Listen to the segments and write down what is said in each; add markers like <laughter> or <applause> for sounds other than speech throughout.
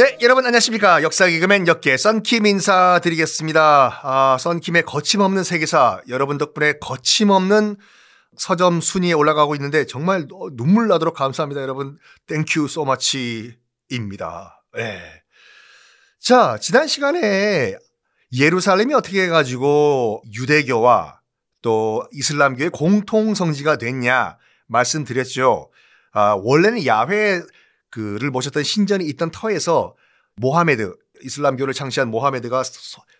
네, 여러분 안녕하십니까. 역사 개그맨 역개 썬킴 인사드리겠습니다. 아, 썬킴의 거침없는 세계사. 여러분 덕분에 거침없는 서점 순위에 올라가고 있는데 정말 눈물 나도록 감사합니다. 여러분, Thank you so much입니다. 네. 자, 지난 시간에 예루살렘이 어떻게 해가지고 유대교와 또 이슬람교의 공통 성지가 됐냐 말씀드렸죠. 아, 원래는 야훼 그를 모셨던 신전이 있던 터에서 모하메드 이슬람교를 창시한 모하메드가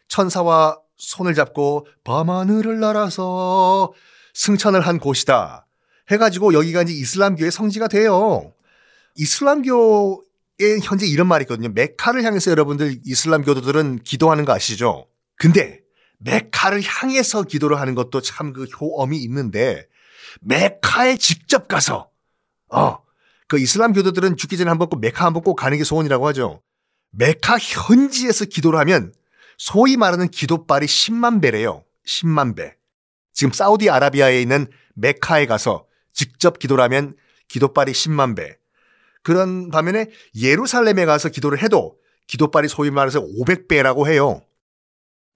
천사와 손을 잡고 밤하늘을 날아서 승천을 한 곳이다. 해가지고 여기가 이제 이슬람교의 성지가 돼요. 이슬람교에 현재 이런 말이 있거든요. 메카를 향해서 여러분들 이슬람교도들은 기도하는 거 아시죠? 근데 메카를 향해서 기도를 하는 것도 참 그 효험이 있는데 메카에 직접 가서 어, 그 이슬람 교도들은 죽기 전에 한 번 꼭 메카 한 번 꼭 가는 게 소원이라고 하죠. 메카 현지에서 기도를 하면 소위 말하는 기도빨이 10만 배래요. 10만 배. 지금 사우디아라비아에 있는 메카에 가서 직접 기도를 하면 기도빨이 10만 배. 그런 반면에 예루살렘에 가서 기도를 해도 기도빨이 소위 말해서 500배라고 해요.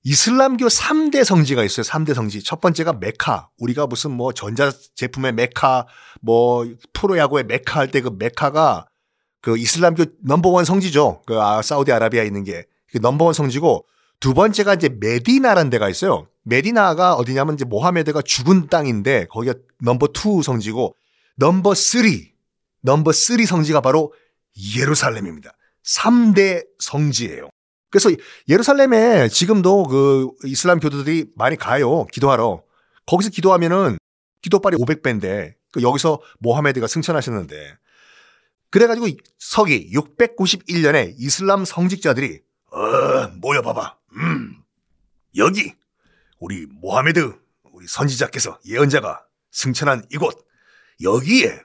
이슬람교 3대 성지가 있어요. 3대 성지. 첫 번째가 메카. 우리가 무슨 뭐 전자 제품의 메카, 뭐 프로야구의 메카 할 때 그 메카가 그 이슬람교 넘버원 성지죠. 그 아, 사우디아라비아에 있는 게. 그 넘버원 성지고 두 번째가 이제 메디나라는 데가 있어요. 메디나가 어디냐면 이제 모하메드가 죽은 땅인데 거기가 number two 성지고 number three number three 성지가 바로 예루살렘입니다. 3대 성지예요. 그래서 예루살렘에 지금도 그 이슬람 교도들이 많이 가요. 기도하러. 거기서 기도하면은 기도빨이 500배인데 그 여기서 모하메드가 승천하셨는데 그래가지고 서기 691년에 이슬람 성직자들이 어 모여봐봐. 음 여기 우리 모하메드 우리 선지자께서 예언자가 승천한 이곳 여기에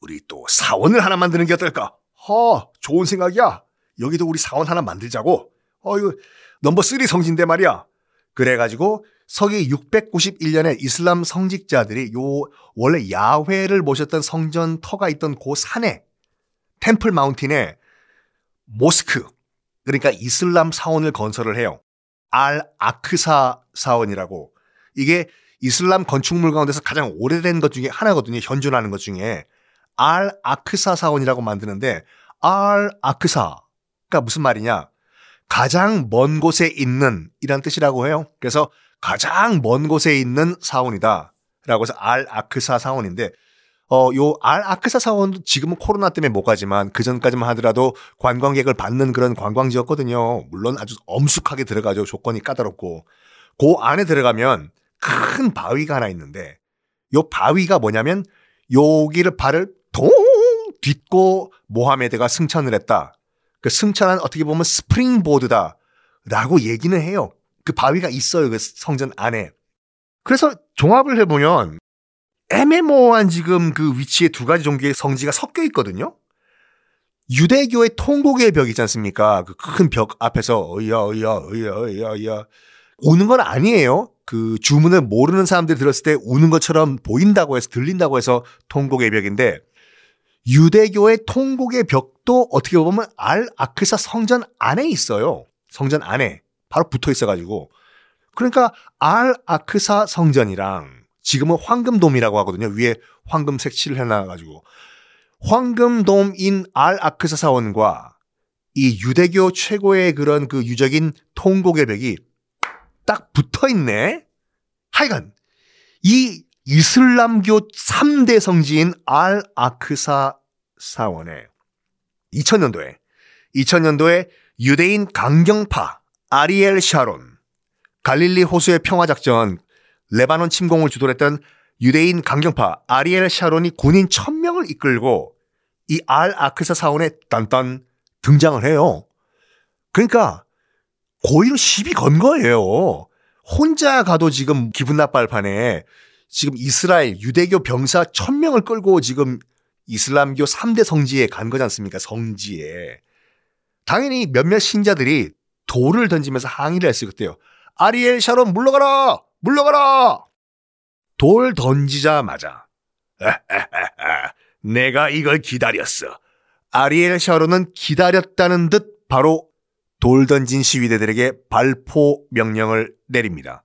우리 또 사원을 하나 만드는 게 어떨까? 허 좋은 생각이야. 여기도 우리 사원 하나 만들자고 어, 이거 넘버 3 성지인데 말이야. 그래가지고 서기 691년에 이슬람 성직자들이 요 원래 야훼를 모셨던 성전 터가 있던 그 산에 템플 마운틴에 모스크 그러니까 이슬람 사원을 건설을 해요. 알 아크사 사원이라고 이게 이슬람 건축물 가운데서 가장 오래된 것 중에 하나거든요. 현존하는 것 중에 알 아크사 사원이라고 만드는데 알 아크사가 무슨 말이냐? 가장 먼 곳에 있는 이란 뜻이라고 해요. 그래서 가장 먼 곳에 있는 사원이다. 라고 해서 알 아크사 사원인데 어, 요 알 아크사 사원도 지금은 코로나 때문에 못 가지만 그 전까지만 하더라도 관광객을 받는 그런 관광지였거든요. 물론 아주 엄숙하게 들어가죠. 조건이 까다롭고. 그 안에 들어가면 큰 바위가 하나 있는데 요 바위가 뭐냐면 여기를 발을 동 딛고 모하메드가 승천을 했다. 그 승천한 어떻게 보면 스프링보드다. 라고 얘기는 해요. 그 바위가 있어요. 그 성전 안에. 그래서 종합을 해보면 애매모호한 지금 그 위치에 두 가지 종교의 성지가 섞여 있거든요. 유대교의 통곡의 벽 있지 않습니까? 그 큰 벽 앞에서 어이야 어이야 어이야 어이야 어이야 우는 건 아니에요. 그 주문을 모르는 사람들이 들었을 때 우는 것처럼 보인다고 해서 들린다고 해서 통곡의 벽인데 유대교의 통곡의 벽도 어떻게 보면 알 아크사 성전 안에 있어요. 성전 안에 바로 붙어 있어가지고 그러니까 알 아크사 성전이랑 지금은 황금돔이라고 하거든요. 위에 황금 색칠을 해놔가지고 황금돔인 알 아크사 사원과 이 유대교 최고의 그런 그 유적인 통곡의 벽이 딱 붙어 있네. 하여간 이 이슬람교 3대 성지인 알 아크사 사원에 2000년도에 2000년도에 유대인 강경파 아리엘 샤론 갈릴리 호수의 평화 작전 레바논 침공을 주도를 했던 유대인 강경파 아리엘 샤론이 군인 1000명을 이끌고 이 알 아크사 사원에 딴딴 등장을 해요. 그러니까 고의로 시비 건 거예요. 혼자 가도 지금 기분 나빠할 판에 지금 이스라엘 유대교 병사 1000명을 끌고 지금 이슬람교 3대 성지에 간 거지 않습니까? 성지에. 당연히 몇몇 신자들이 돌을 던지면서 항의를 했어요, 그때요. 아리엘 샤론 물러가라! 물러가라! 돌 던지자마자. <laughs> 내가 이걸 기다렸어. 아리엘 샤론은 기다렸다는 듯 바로 돌 던진 시위대들에게 발포 명령을 내립니다.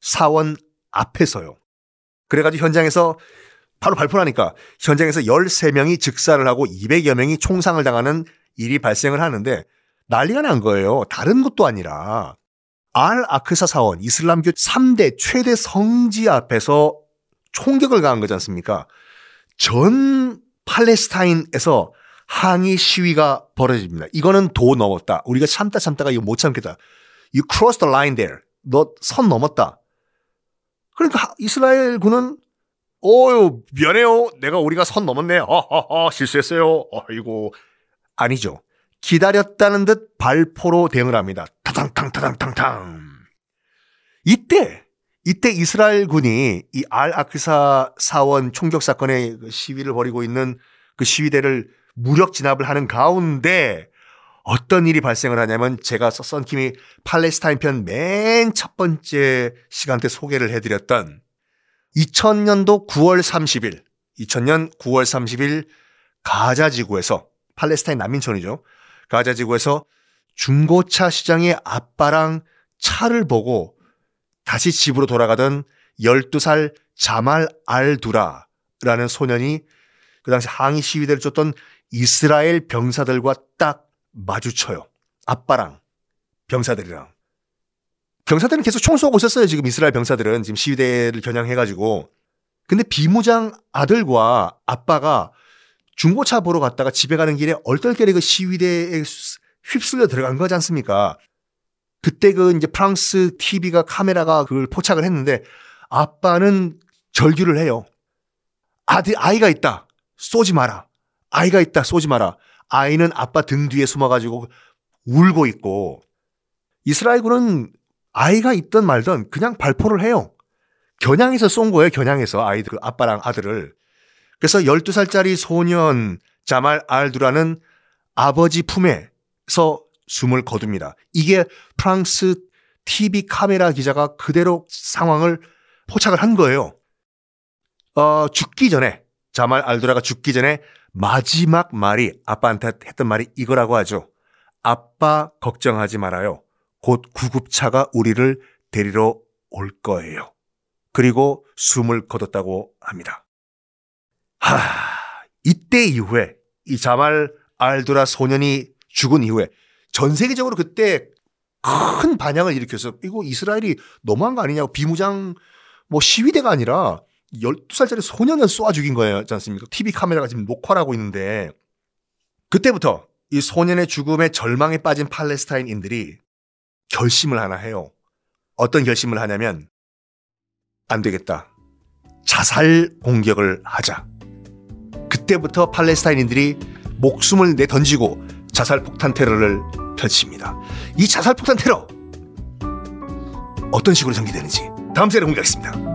사원 앞에서요. 그래가지고 현장에서 바로 발표하니까 현장에서 13명이 즉사를 하고 200여 명이 총상을 당하는 일이 발생을 하는데 난리가 난 거예요. 다른 것도 아니라 알 아크사 사원 이슬람교 3대 최대 성지 앞에서 총격을 가한 거지 않습니까? 전 팔레스타인에서 항의 시위가 벌어집니다. 이거는 도 넘었다. 우리가 참다 참다가 이거 못 참겠다. You crossed the line there. 너 선 넘었다. 그러니까 이스라엘 군은 어유 미안해요. 내가 우리가 선 넘었네. 어허허 실수했어요. 아이고 아니죠. 기다렸다는 듯 발포로 대응을 합니다. 타당탕 타당탕탕. 이때 이때 이스라엘 군이 이 알 아크사 사원 총격 사건의 그 시위를 벌이고 있는 그 시위대를 무력 진압을 하는 가운데 어떤 일이 발생을 하냐면 제가 썬킴이 팔레스타인 편 맨 첫 번째 시간 때 소개를 해드렸던 2000년도 9월 30일, 2000년 9월 30일 가자 지구에서 팔레스타인 난민촌이죠. 가자 지구에서 중고차 시장의 아빠랑 차를 보고 다시 집으로 돌아가던 12살 자말 알두라라는 소년이 그 당시 항의 시위대를 쫓던 이스라엘 병사들과 딱 마주쳐요. 아빠랑 병사들이랑. 병사들은 계속 총 쏘고 있었어요. 지금 이스라엘 병사들은 지금 시위대를 겨냥해가지고. 근데 비무장 아들과 아빠가 중고차 보러 갔다가 집에 가는 길에 얼떨결에 그 시위대에 휩쓸려 들어간 거지 않습니까? 그때 그 이제 프랑스 TV가 카메라가 그걸 포착을 했는데 아빠는 절규를 해요. 아들, 아이가 있다. 쏘지 마라. 아이가 있다. 쏘지 마라. 아이는 아빠 등 뒤에 숨어가지고 울고 있고 이스라엘군은 아이가 있든 말든 그냥 발포를 해요. 겨냥해서 쏜 거예요. 겨냥해서 아이들 그 아빠랑 아들을. 그래서 12살짜리 소년 자말 알두라는 아버지 품에서 숨을 거둡니다. 이게 프랑스 TV 카메라 기자가 그대로 상황을 포착을 한 거예요. 어, 죽기 전에 자말 알두라가 죽기 전에 마지막 말이 아빠한테 했던 말이 이거라고 하죠. 아빠 걱정하지 말아요. 곧 구급차가 우리를 데리러 올 거예요. 그리고 숨을 거뒀다고 합니다. 하, 이때 이후에 이 자말 알두라 소년이 죽은 이후에 전 세계적으로 그때 큰 반향을 일으켜서 이거 이스라엘이 너무한 거 아니냐고 비무장 뭐 시위대가 아니라 12살짜리 소년을 쏘아 죽인 거예요. 지 않습니까? TV 카메라가 지금 녹화를 하고 있는데 그때부터 이 소년의 죽음에 절망에 빠진 팔레스타인인들이 결심을 하나 해요. 어떤 결심을 하냐면 안 되겠다. 자살 공격을 하자. 그때부터 팔레스타인인들이 목숨을 내 던지고 자살 폭탄 테러를 펼칩니다. 이 자살 폭탄 테러 어떤 식으로 전개되는지 다음 시간에 공개하겠습니다.